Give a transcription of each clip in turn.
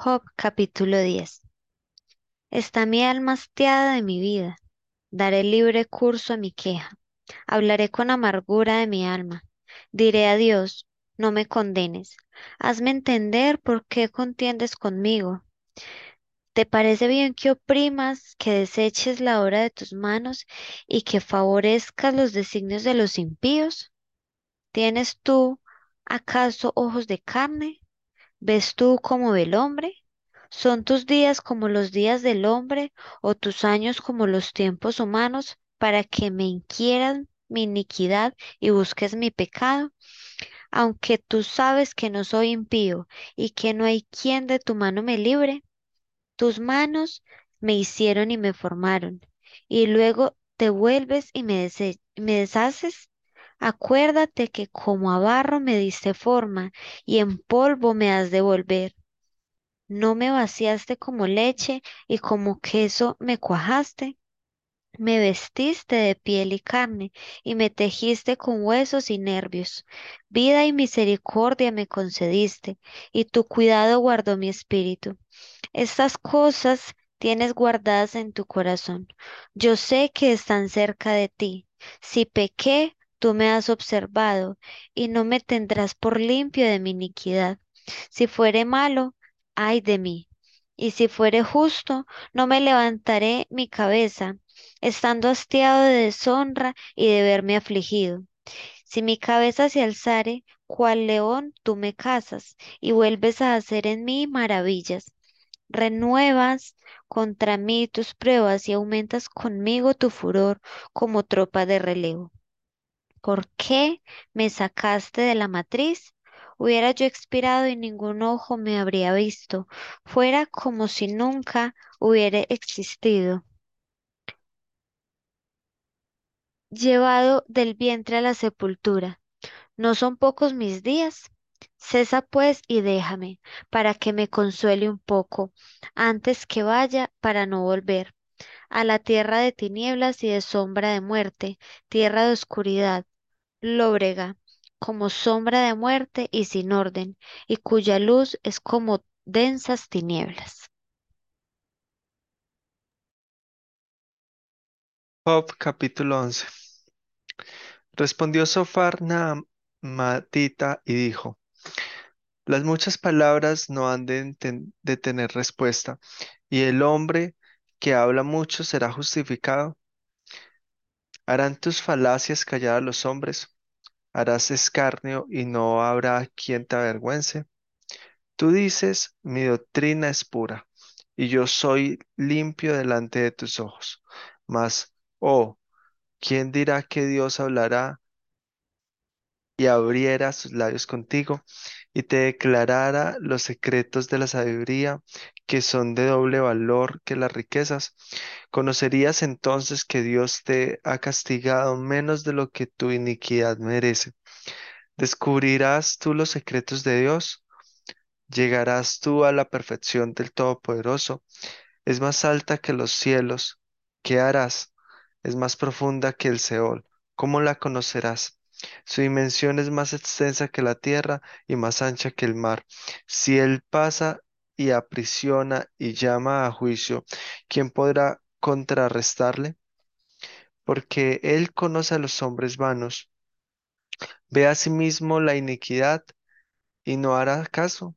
Job capítulo 10. Está mi alma hastiada de mi vida. Daré libre curso a mi queja. Hablaré con amargura de mi alma. Diré a Dios, no me condenes. Hazme entender por qué contiendes conmigo. ¿Te parece bien que oprimas, que deseches la obra de tus manos y que favorezcas los designios de los impíos? ¿Tienes tú acaso ojos de carne? ¿Ves tú como ve el hombre? ¿Son tus días como los días del hombre o tus años como los tiempos humanos para que me inquieran mi iniquidad y busques mi pecado? Aunque tú sabes que no soy impío y que no hay quien de tu mano me libre, tus manos me hicieron y me formaron, y luego te vuelves y me, me deshaces. Acuérdate que como a barro me diste forma y en polvo me has de volver. No me vaciaste como leche y como queso me cuajaste. Me vestiste de piel y carne y me tejiste con huesos y nervios. Vida y misericordia me concediste y tu cuidado guardó mi espíritu. Estas cosas tienes guardadas en tu corazón. Yo sé que están cerca de ti. Si pequé, tú me has observado y no me tendrás por limpio de mi iniquidad. Si fuere malo, ay de mí. Y si fuere justo, no me levantaré mi cabeza, estando hastiado de deshonra y de verme afligido. Si mi cabeza se alzare, cual león, tú me cazas y vuelves a hacer en mí maravillas. Renuevas contra mí tus pruebas y aumentas conmigo tu furor como tropa de relevo. ¿Por qué me sacaste de la matriz? Hubiera yo expirado y ningún ojo me habría visto. Fuera como si nunca hubiera existido. Llevado del vientre a la sepultura. ¿No son pocos mis días? Cesa pues y déjame, para que me consuele un poco, antes que vaya para no volver a la tierra de tinieblas y de sombra de muerte, tierra de oscuridad, lóbrega, como sombra de muerte y sin orden, y cuya luz es como densas tinieblas. Job capítulo 11. Respondió Sofar Naamatita y dijo, Las muchas palabras no han de, tener respuesta, y el hombre que habla mucho será justificado. ¿Harán tus falacias callar a los hombres? ¿Harás escarnio y no habrá quien te avergüence? Tú dices, mi doctrina es pura, y yo soy limpio delante de tus ojos. Mas, oh, ¿quién dirá que Dios hablará? Y abriera sus labios contigo y te declarara los secretos de la sabiduría que son de doble valor que las riquezas, conocerías entonces que Dios te ha castigado menos de lo que tu iniquidad merece. Descubrirás tú los secretos de Dios, llegarás tú a la perfección del Todopoderoso es más alta que los cielos. ¿Qué harás? Es más profunda que el Seol. ¿Cómo la conocerás? Su dimensión es más extensa que la tierra y más ancha que el mar. Si él pasa y aprisiona y llama a juicio, ¿quién podrá contrarrestarle? Porque él conoce a los hombres vanos. Ve a sí mismo la iniquidad y no hará caso.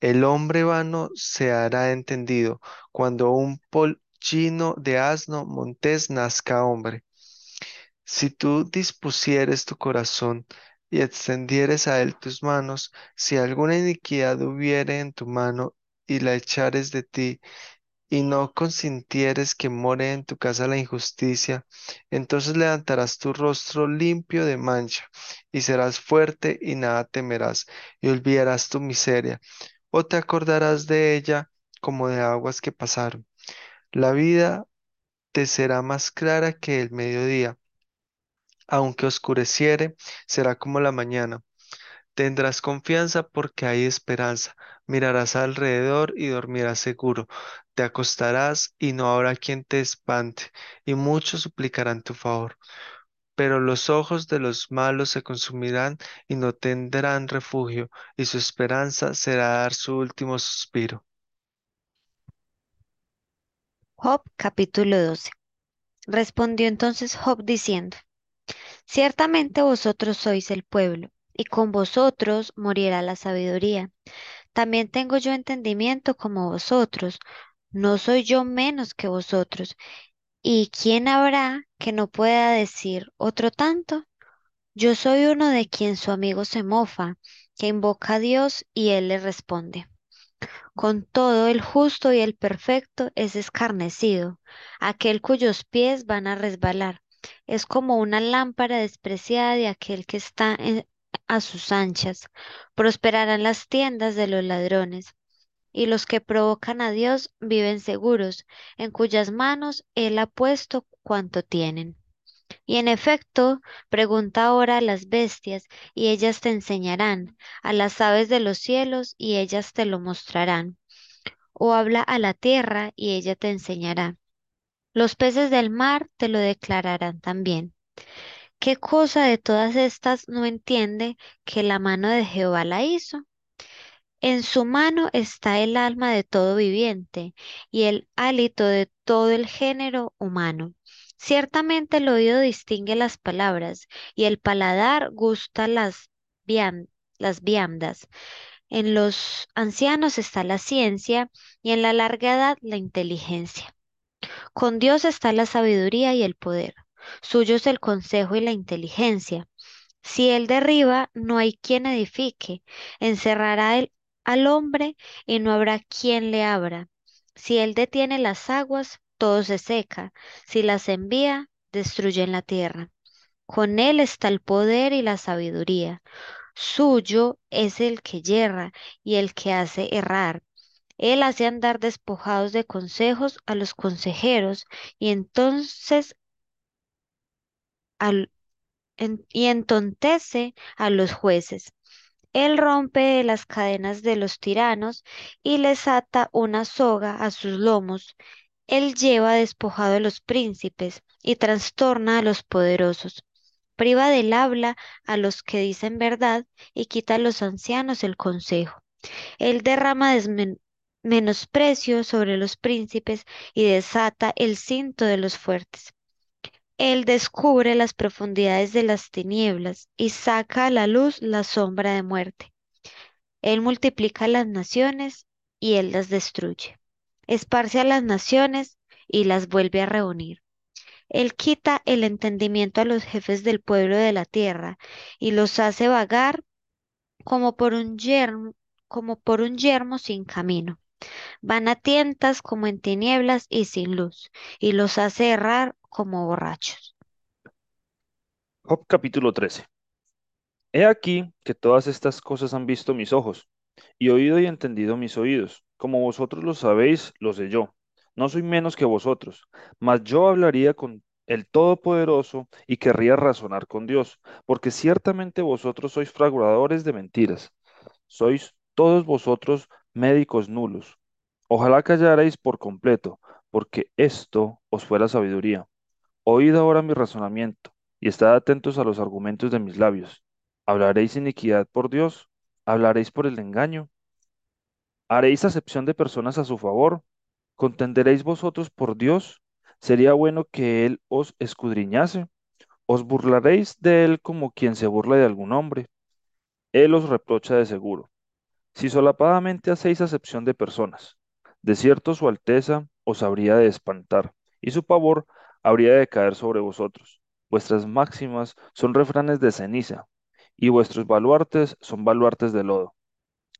El hombre vano se hará entendido cuando un pollino de asno montés nazca hombre. Si tú dispusieres tu corazón y extendieres a él tus manos, si alguna iniquidad hubiere en tu mano y la echares de ti, y no consintieres que more en tu casa la injusticia, entonces levantarás tu rostro limpio de mancha, y serás fuerte y nada temerás, y olvidarás tu miseria o te acordarás de ella como de aguas que pasaron. La vida te será más clara que el mediodía, aunque oscureciere, será como la mañana. Tendrás confianza porque hay esperanza. Mirarás alrededor y dormirás seguro. Te acostarás y no habrá quien te espante, y muchos suplicarán tu favor. pero los ojos de los malos se consumirán y no tendrán refugio, y su esperanza será dar su último suspiro. Job capítulo 12. Respondió entonces Job diciendo, Ciertamente vosotros sois el pueblo, y con vosotros morirá la sabiduría. También tengo yo entendimiento como vosotros, no soy yo menos que vosotros. ¿Y quién habrá que no pueda decir otro tanto? Yo soy uno de quien su amigo se mofa, que invoca a Dios y él le responde. Con todo, el justo y el perfecto es escarnecido, aquel cuyos pies van a resbalar. Es como una lámpara despreciada de aquel que está a sus anchas. Prosperarán las tiendas de los ladrones, y los que provocan a Dios viven seguros, en cuyas manos Él ha puesto cuanto tienen. Y en efecto, pregunta ahora a las bestias, y ellas te enseñarán, a las aves de los cielos, y ellas te lo mostrarán o habla a la tierra y ella te enseñará. Los peces del mar te lo declararán también. ¿Qué cosa de todas estas no entiende que la mano de Jehová la hizo? En su mano está el alma de todo viviente y el hálito de todo el género humano. Ciertamente el oído distingue las palabras y el paladar gusta las, las viandas. En los ancianos está la ciencia y en la larga edad la inteligencia. Con Dios está la sabiduría y el poder. Suyo es el consejo y la inteligencia. Si Él derriba, no hay quien edifique. Encerrará al hombre y no habrá quien le abra. Si Él detiene las aguas, todo se seca. Si las envía, destruyen la tierra. Con Él está el poder y la sabiduría. Suyo es el que yerra y el que hace errar. Él hace andar despojados de consejos a los consejeros y entonces al, y entontece a los jueces. Él rompe las cadenas de los tiranos y les ata una soga a sus lomos. Él lleva despojado a los príncipes y trastorna a los poderosos. Priva del habla a los que dicen verdad y quita a los ancianos el consejo. Él derrama menosprecio sobre los príncipes y desata el cinto de los fuertes. Él descubre las profundidades de las tinieblas y saca a la luz la sombra de muerte. Él multiplica las naciones y él las destruye. Esparce a las naciones y las vuelve a reunir. Él quita el entendimiento a los jefes del pueblo de la tierra y los hace vagar como por un yermo, como por un yermo sin camino. Van a tientas como en tinieblas y sin luz, y los hace errar como borrachos. Job capítulo 13. He aquí que todas estas cosas han visto mis ojos, y oído y entendido mis oídos. Como vosotros lo sabéis, lo sé yo. No soy menos que vosotros, mas yo hablaría con el Todopoderoso y querría razonar con Dios, porque ciertamente vosotros sois fraguadores de mentiras. Sois todos vosotros médicos nulos. Ojalá callarais por completo, porque esto os fuera sabiduría. Oíd ahora mi razonamiento, y estad atentos a los argumentos de mis labios. ¿Hablaréis iniquidad por Dios? ¿Hablaréis por el engaño? ¿Haréis acepción de personas a su favor? ¿Contenderéis vosotros por Dios? ¿Sería bueno que Él os escudriñase? ¿Os burlaréis de Él como quien se burla de algún hombre? Él os reprocha de seguro. Si solapadamente hacéis acepción de personas, de cierto su alteza os habría de espantar, y su pavor habría de caer sobre vosotros. Vuestras máximas son refranes de ceniza, y vuestros baluartes son baluartes de lodo.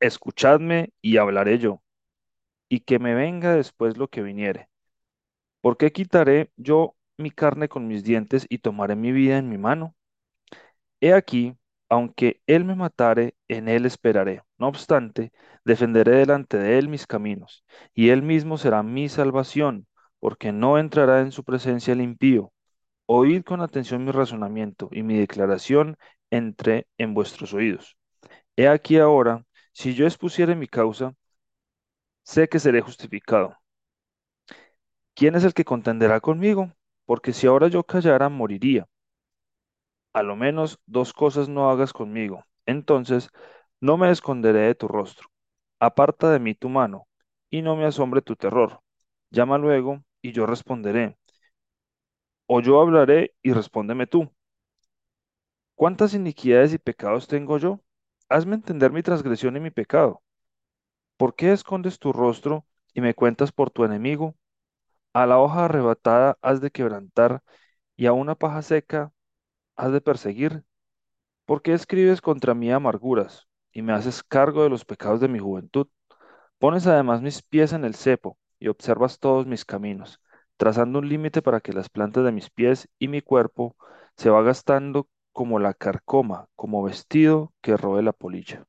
Escuchadme y hablaré yo, y que me venga después lo que viniere. ¿Por qué quitaré yo mi carne con mis dientes y tomaré mi vida en mi mano? He aquí, aunque él me matare, en él esperaré. No obstante, defenderé delante de él mis caminos, y él mismo será mi salvación, porque no entrará en su presencia el impío. Oíd con atención mi razonamiento y mi declaración entre en vuestros oídos. He aquí ahora, si yo expusiere mi causa, sé que seré justificado. ¿Quién es el que contenderá conmigo? Porque si ahora yo callara, moriría. A lo menos dos cosas no hagas conmigo. Entonces no me esconderé de tu rostro. Aparta de mí tu mano, y no me asombre tu terror. Llama luego, y yo responderé. O yo hablaré, y respóndeme tú. ¿Cuántas iniquidades y pecados tengo yo? Hazme entender mi transgresión y mi pecado. ¿Por qué escondes tu rostro y me cuentas por tu enemigo? A la hoja arrebatada has de quebrantar, y a una paja seca has de perseguir. ¿Por qué escribes contra mí amarguras y me haces cargo de los pecados de mi juventud? Pones además mis pies en el cepo y observas todos mis caminos, trazando un límite para que las plantas de mis pies y mi cuerpo se va gastando como la carcoma, como vestido que roe la polilla.